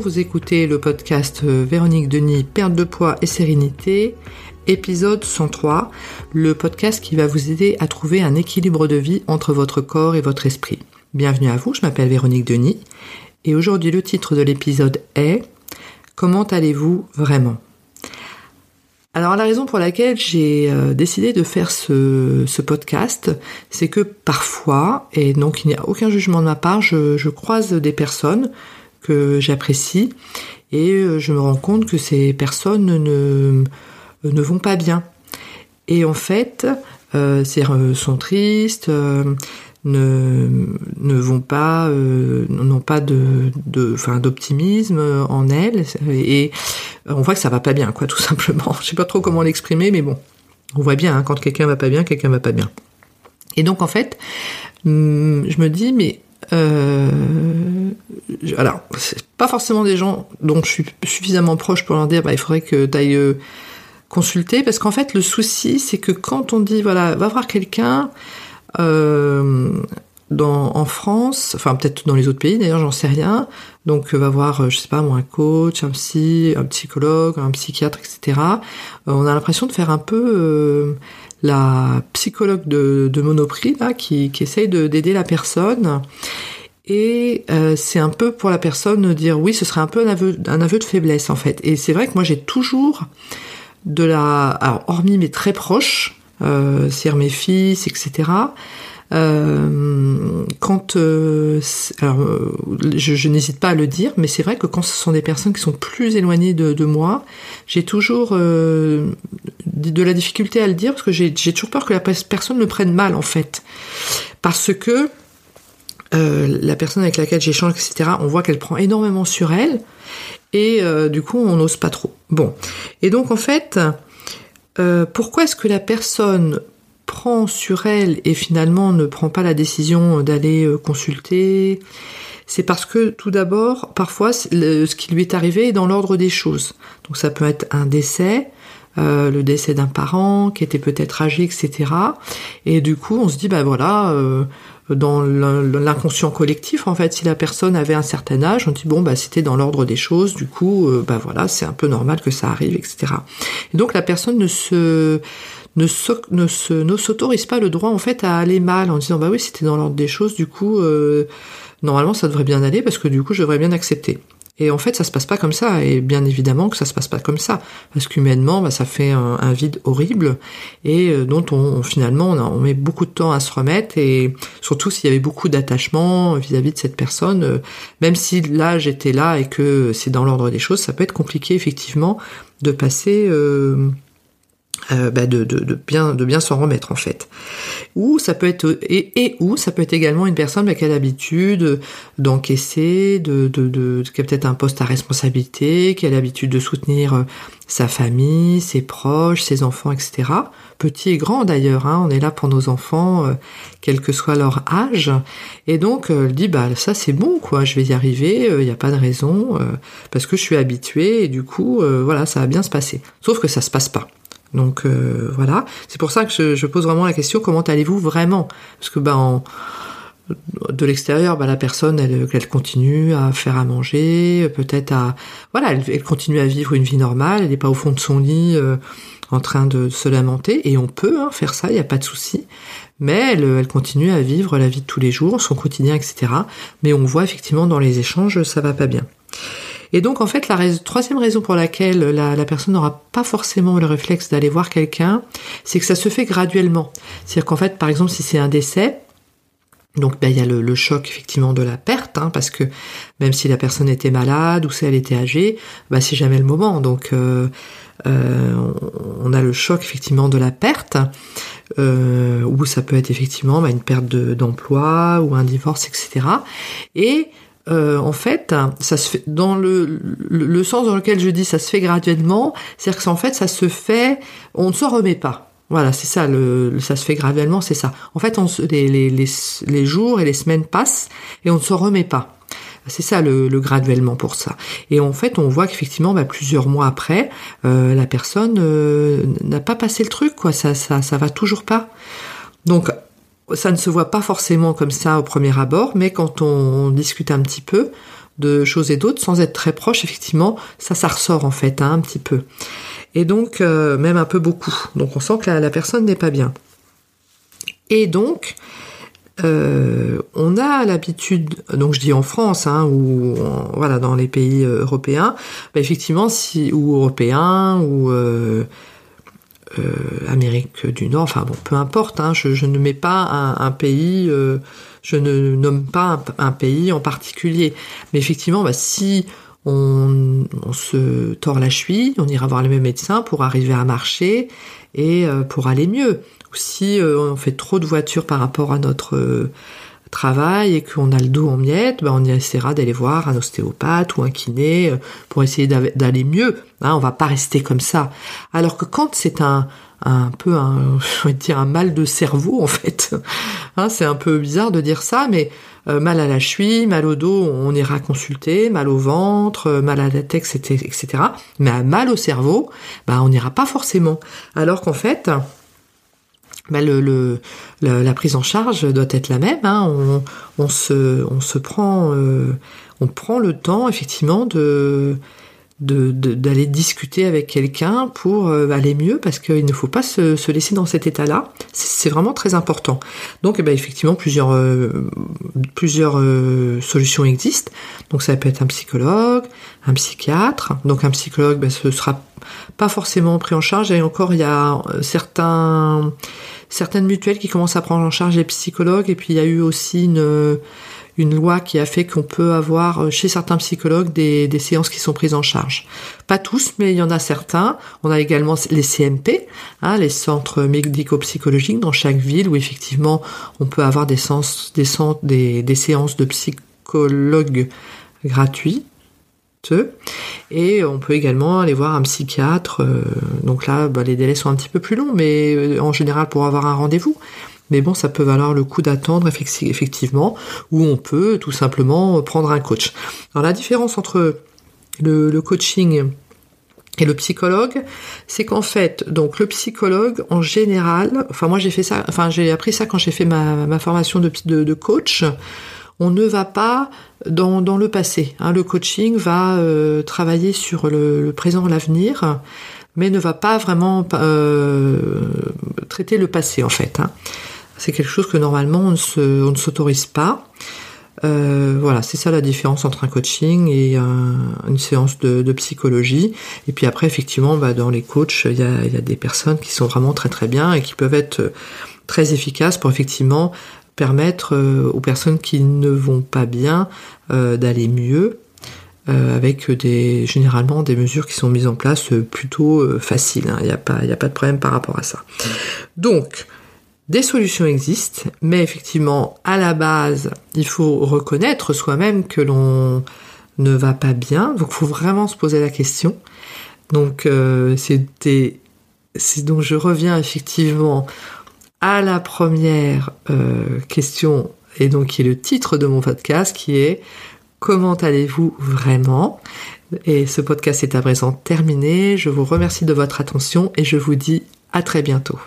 Vous écoutez le podcast euh, Véronique Denis, perte de poids et sérénité, épisode 103, le podcast qui va vous aider à trouver un équilibre de vie entre votre corps et votre esprit. Bienvenue à vous, je m'appelle Véronique Denis et aujourd'hui le titre de l'épisode est Comment allez-vous vraiment? Alors la raison pour laquelle j'ai euh, décidé de faire ce, podcast, c'est que parfois, et donc il n'y a aucun jugement de ma part, je croise des personnes que j'apprécie et euh, je me rends compte que ces personnes ne, ne vont pas bien. Et en fait, euh, euh sont tristes, euh, ne, ne vont pas, n'ont pas de, de, d'optimisme en elles, et on voit que ça va pas bien, quoi, tout simplement. Je sais pas trop comment l'exprimer, mais bon, on voit bien hein, quand quelqu'un va pas bien, quelqu'un va pas bien. Et donc en fait, hum, je me dis, mais euh, alors, c'est pas forcément des gens dont je suis suffisamment proche pour leur dire, bah, il faudrait que tu ailles euh, consulter, parce qu'en fait, le souci, c'est que quand on dit, voilà, va voir quelqu'un, euh, dans, en France, enfin peut-être dans les autres pays d'ailleurs, j'en sais rien. Donc va voir, euh, je sais pas moi, un coach, un psy, un psychologue, un psychiatre, etc. on a l'impression de faire un peu la psychologue de, de Monoprix qui, qui essaye d'aider la personne. Et euh, c'est un peu pour la personne dire oui, ce serait un peu un aveu, un aveu de faiblesse en fait. Et c'est vrai que moi j'ai toujours de la, alors hormis mes très proches, euh, c'est-à-dire mes fils, etc. Euh, quand, euh, euh, je, je n'hésite pas à le dire, mais c'est vrai que quand ce sont des personnes qui sont plus éloignées de, de moi, j'ai toujours euh, de la difficulté à le dire parce que j'ai toujours peur que la personne le prenne mal en fait, parce que euh, la personne avec laquelle j'échange, etc., on voit qu'elle prend énormément sur elle, et du coup on n'ose pas trop. Bon, et donc en fait, pourquoi est-ce que la personne prend sur elle et finalement ne prend pas la décision d'aller euh, consulter, c'est parce que tout d'abord, parfois, ce qui lui est arrivé est dans l'ordre des choses. Donc ça peut être un décès, euh, le décès d'un parent qui était peut-être âgé, etc. Et du coup, on se dit, bah voilà, euh, dans l'inconscient collectif, en fait, si la personne avait un certain âge, on dit bon, bah c'était dans l'ordre des choses, du coup, bah voilà, c'est un peu normal que ça arrive, etc. Et donc la personne ne se ne, ne, s'autorise pas le droit en fait à aller mal en disant bah oui c'était dans l'ordre des choses du coup euh, normalement ça devrait bien aller parce que du coup je devrais bien accepter et en fait ça se passe pas comme ça. Et bien évidemment que ça se passe pas comme ça. Parce qu'humainement bah, ça fait un, vide horrible et euh, dont on, finalement on, met beaucoup de temps à se remettre. Et surtout s'il y avait beaucoup d'attachement vis-à-vis de cette personne euh, même si là j'étais là et que c'est dans l'ordre des choses ça peut être compliqué effectivement de passer euh, bah de, de, de, bien de bien s'en remettre en fait. Ou ça peut être et, et ou ça peut être également une personne bah, qui a l'habitude d'encaisser, de, de, de, qui a peut-être un poste à responsabilité, qui a l'habitude de soutenir euh, sa famille, ses proches, ses enfants, etc. Petits et grands d'ailleurs, hein, on est là pour nos enfants, euh, quel que soit leur âge. Et donc elle dit bah ça c'est bon quoi, je vais y arriver, il n'y a pas de raison, parce que je suis habituée et du coup voilà ça va bien se passer. Sauf que ça se passe pas. Donc euh, voilà, c'est pour ça que je, pose vraiment la question comment allez-vous vraiment? Parce que ben de l'extérieur, ben, la personne elle, elle continue à faire à manger, peut-être à voilà, elle, continue à vivre une vie normale, elle n'est pas au fond de son lit euh, en train de se lamenter et on peut hein, faire ça, il n'y a pas de souci. Mais elle, elle continue à vivre la vie de tous les jours, son quotidien, etc. Mais on voit effectivement dans les échanges, ça va pas bien. Et donc en fait, la troisième raison pour laquelle la, personne n'aura pas forcément le réflexe d'aller voir quelqu'un, c'est que ça se fait graduellement. C'est-à-dire qu'en fait, par exemple, si c'est un décès, donc ben, il y a le, choc effectivement de la perte, hein, parce que même si la personne était malade ou si elle était âgée, ben, c'est jamais le moment. Donc euh, euh, on a le choc effectivement de la perte, euh, ou ça peut être effectivement ben, une perte d'emploi ou un divorce, etc. Et euh, en fait, ça se fait dans le, le, sens dans lequel je dis ça se fait graduellement, c'est-à-dire qu'en fait ça se fait, on ne s'en remet pas. Voilà, c'est ça, le, ça se fait graduellement, c'est ça. En fait, on les, les, les, jours et les semaines passent et on ne s'en remet pas. C'est ça le, le, graduellement pour ça. Et en fait, on voit qu'effectivement, bah, plusieurs mois après, euh, la personne euh, n'a pas passé le truc, quoi. Ça, ça, ça va toujours pas. Donc, ça ne se voit pas forcément comme ça au premier abord, mais quand on, discute un petit peu, de choses et d'autres, sans être très proche, effectivement, ça, ça ressort en fait, hein, un petit peu. Et donc, euh, même un peu beaucoup. Donc, on sent que la, personne n'est pas bien. Et donc, euh, on a l'habitude, donc je dis en France, hein, ou voilà, dans les pays euh, européens, bah, effectivement, si ou européens ou Amérique du Nord, enfin bon, peu importe. Hein, je, ne mets pas un, pays, je ne nomme pas un, pays en particulier, mais effectivement, bah, si on, se tord la cheville, on ira voir le même médecin pour arriver à marcher et euh, pour aller mieux. Ou si euh, on fait trop de voitures par rapport à notre euh, travail et qu'on a le dos en miettes, ben on essaiera d'aller voir un ostéopathe ou un kiné pour essayer d'aller mieux. Hein, on va pas rester comme ça. Alors que quand c'est un, un peu un, un mal de cerveau en fait. Hein, c'est un peu bizarre de dire ça, mais euh, mal à la cheville, mal au dos, on ira consulter, mal au ventre, euh, mal à la tête, etc. Mais mal au cerveau, bah, on n'ira pas forcément. Alors qu'en fait, bah, le, la prise en charge doit être la même. Hein. Euh, on prend le temps effectivement de d'aller discuter avec quelqu'un pour euh, aller mieux parce qu'il ne faut pas se, laisser dans cet état-là. C'est vraiment très important. Donc eh ben, effectivement plusieurs euh, plusieurs euh, solutions existent. Donc ça peut être un psychologue, un psychiatre. Donc un psychologue, ben, ce sera pas forcément pris en charge. Et encore il y a certains certaines mutuelles qui commencent à prendre en charge les psychologues. Et puis il y a eu aussi une une loi qui a fait qu'on peut avoir euh, chez certains psychologues des, séances qui sont prises en charge. Pas tous, mais il y en a certains. On a également les CMP, hein, les centres médico-psychologiques dans chaque ville où effectivement on peut avoir des, séances de psychologues gratuits. Et on peut également aller voir un psychiatre. Euh, donc là, bah, les délais sont un petit peu plus longs, mais euh, en général pour avoir un rendez-vous. Mais bon, ça peut valoir le coup d'attendre effectivement, ou on peut tout simplement prendre un coach. Alors la différence entre le, coaching et le psychologue, c'est qu'en fait, donc le psychologue, en général, enfin moi j'ai fait ça, enfin j'ai appris ça quand j'ai fait ma, formation de, coach. On ne va pas dans, le passé. Hein. Le coaching va euh, travailler sur le, présent, l'avenir, mais ne va pas vraiment euh, traiter le passé en fait. Hein. C'est quelque chose que normalement on ne, s'autorise pas. Euh, voilà, c'est ça la différence entre un coaching et une séance de, psychologie. Et puis après, effectivement, bah, dans les coachs, il y a, des personnes qui sont vraiment très très bien et qui peuvent être très efficaces pour effectivement permettre euh, aux personnes qui ne vont pas bien euh, d'aller mieux. avec des généralement des mesures qui sont mises en place plutôt faciles. Hein. Il n'y a pas de problème par rapport à ça. Donc, des solutions existent, mais effectivement, à la base, il faut reconnaître soi-même que l'on ne va pas bien. Donc, il faut vraiment se poser la question. Donc, euh, c'était, donc je reviens effectivement à la première euh, question et donc qui est le titre de mon podcast, qui est Comment allez-vous vraiment? Et ce podcast est à présent terminé. Je vous remercie de votre attention et je vous dis à très bientôt.